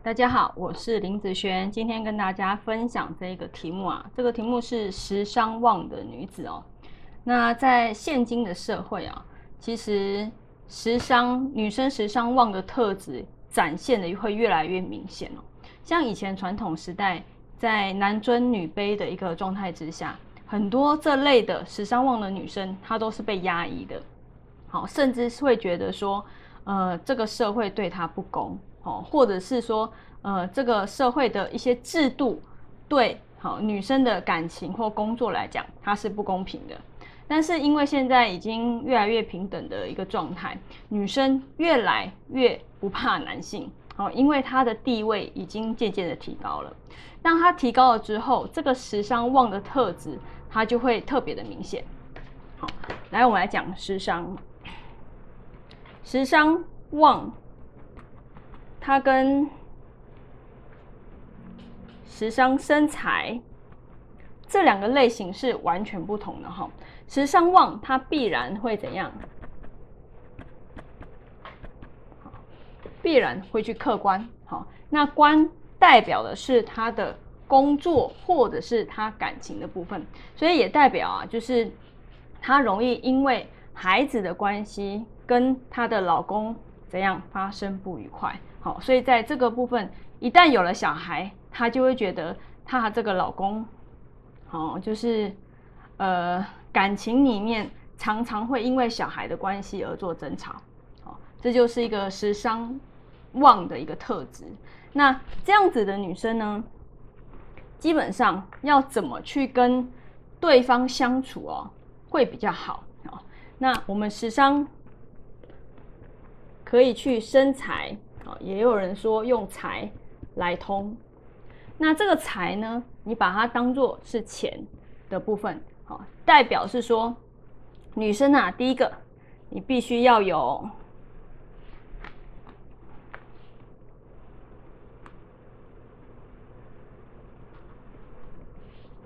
大家好，我是林子轩，今天跟大家分享这个题目啊，这个题目是时尚旺的女子哦。那在现今的社会啊，其实时尚女生时尚旺的特质展现的会越来越明显哦。像以前传统时代，在男尊女卑的一个状态之下，很多这类的时尚旺的女生，她都是被压抑的，好，甚至是会觉得说，呃，这个社会对她不公。哦，或者是说，呃，这个社会的一些制度对好女生的感情或工作来讲，它是不公平的。但是因为现在已经越来越平等的一个状态，女生越来越不怕男性哦，因为她的地位已经渐渐的提高了。当她提高了之后，这个时尚旺的特质，它就会特别的明显。好，来我们来讲时尚，时尚旺。它跟时尚身材这两个类型是完全不同的哈。时尚旺，它必然会怎样？必然会去客观。好，那官代表的是他的工作或者是他感情的部分，所以也代表啊，就是他容易因为孩子的关系跟他的老公怎样发生不愉快。好，所以在这个部分，一旦有了小孩，她就会觉得她这个老公，哦，就是呃感情里面常常会因为小孩的关系而做争吵，好，这就是一个时商旺的一个特质。那这样子的女生呢，基本上要怎么去跟对方相处哦，会比较好哦。那我们时商可以去身材。也有人说用财来通，那这个财呢，你把它当做是钱的部分，好，代表是说女生啊，第一个你必须要有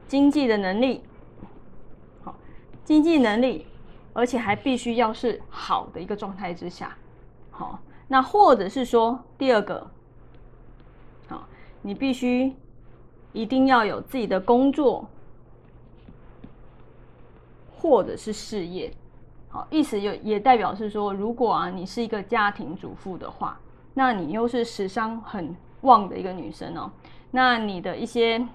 经济的能力，好，经济能力，而且还必须要是好的一个状态之下，好。那或者是说，第二个，好，你必须一定要有自己的工作，或者是事业，好，意思有也代表是说，如果啊你是一个家庭主妇的话，那你又是时商很旺的一个女生哦，那你的一些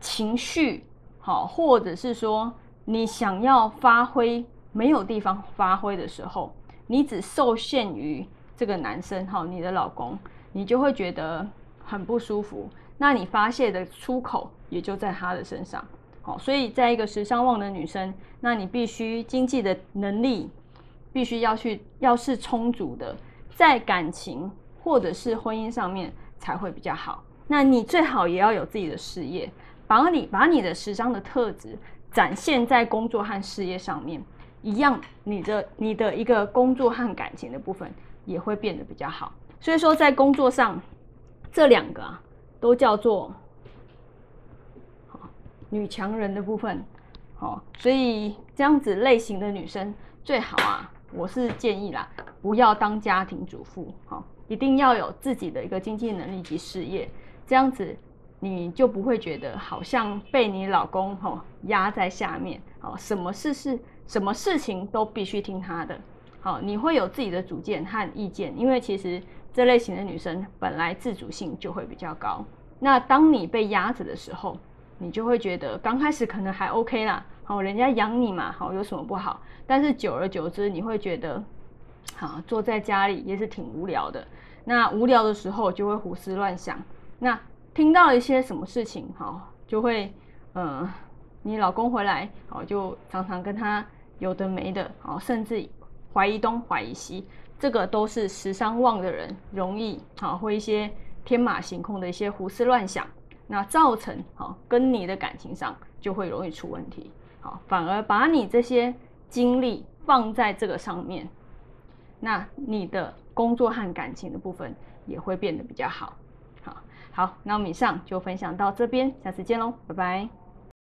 情绪，好，或者是说你想要发挥没有地方发挥的时候。你只受限于这个男生哈，你的老公，你就会觉得很不舒服。那你发泄的出口也就在他的身上，好，所以在一个时尚旺的女生，那你必须经济的能力必须要去要是充足的，在感情或者是婚姻上面才会比较好。那你最好也要有自己的事业，把你把你的时尚的特质展现在工作和事业上面。一样，你的你的一个工作和感情的部分也会变得比较好。所以说，在工作上，这两个啊，都叫做女强人的部分。好，所以这样子类型的女生最好啊，我是建议啦，不要当家庭主妇。好，一定要有自己的一个经济能力及事业，这样子你就不会觉得好像被你老公吼压在下面。好，什么事是？什么事情都必须听他的，好，你会有自己的主见和意见，因为其实这类型的女生本来自主性就会比较高。那当你被压着的时候，你就会觉得刚开始可能还 OK 啦，好，人家养你嘛，好，有什么不好？但是久而久之，你会觉得，好，坐在家里也是挺无聊的。那无聊的时候就会胡思乱想，那听到一些什么事情，好，就会，嗯。你老公回来，哦，就常常跟他有的没的，哦，甚至怀疑东怀疑西，这个都是时商旺的人容易，啊，会一些天马行空的一些胡思乱想，那造成，啊，跟你的感情上就会容易出问题，好，反而把你这些精力放在这个上面，那你的工作和感情的部分也会变得比较好，好，好，那我们以上就分享到这边，下次见喽，拜拜。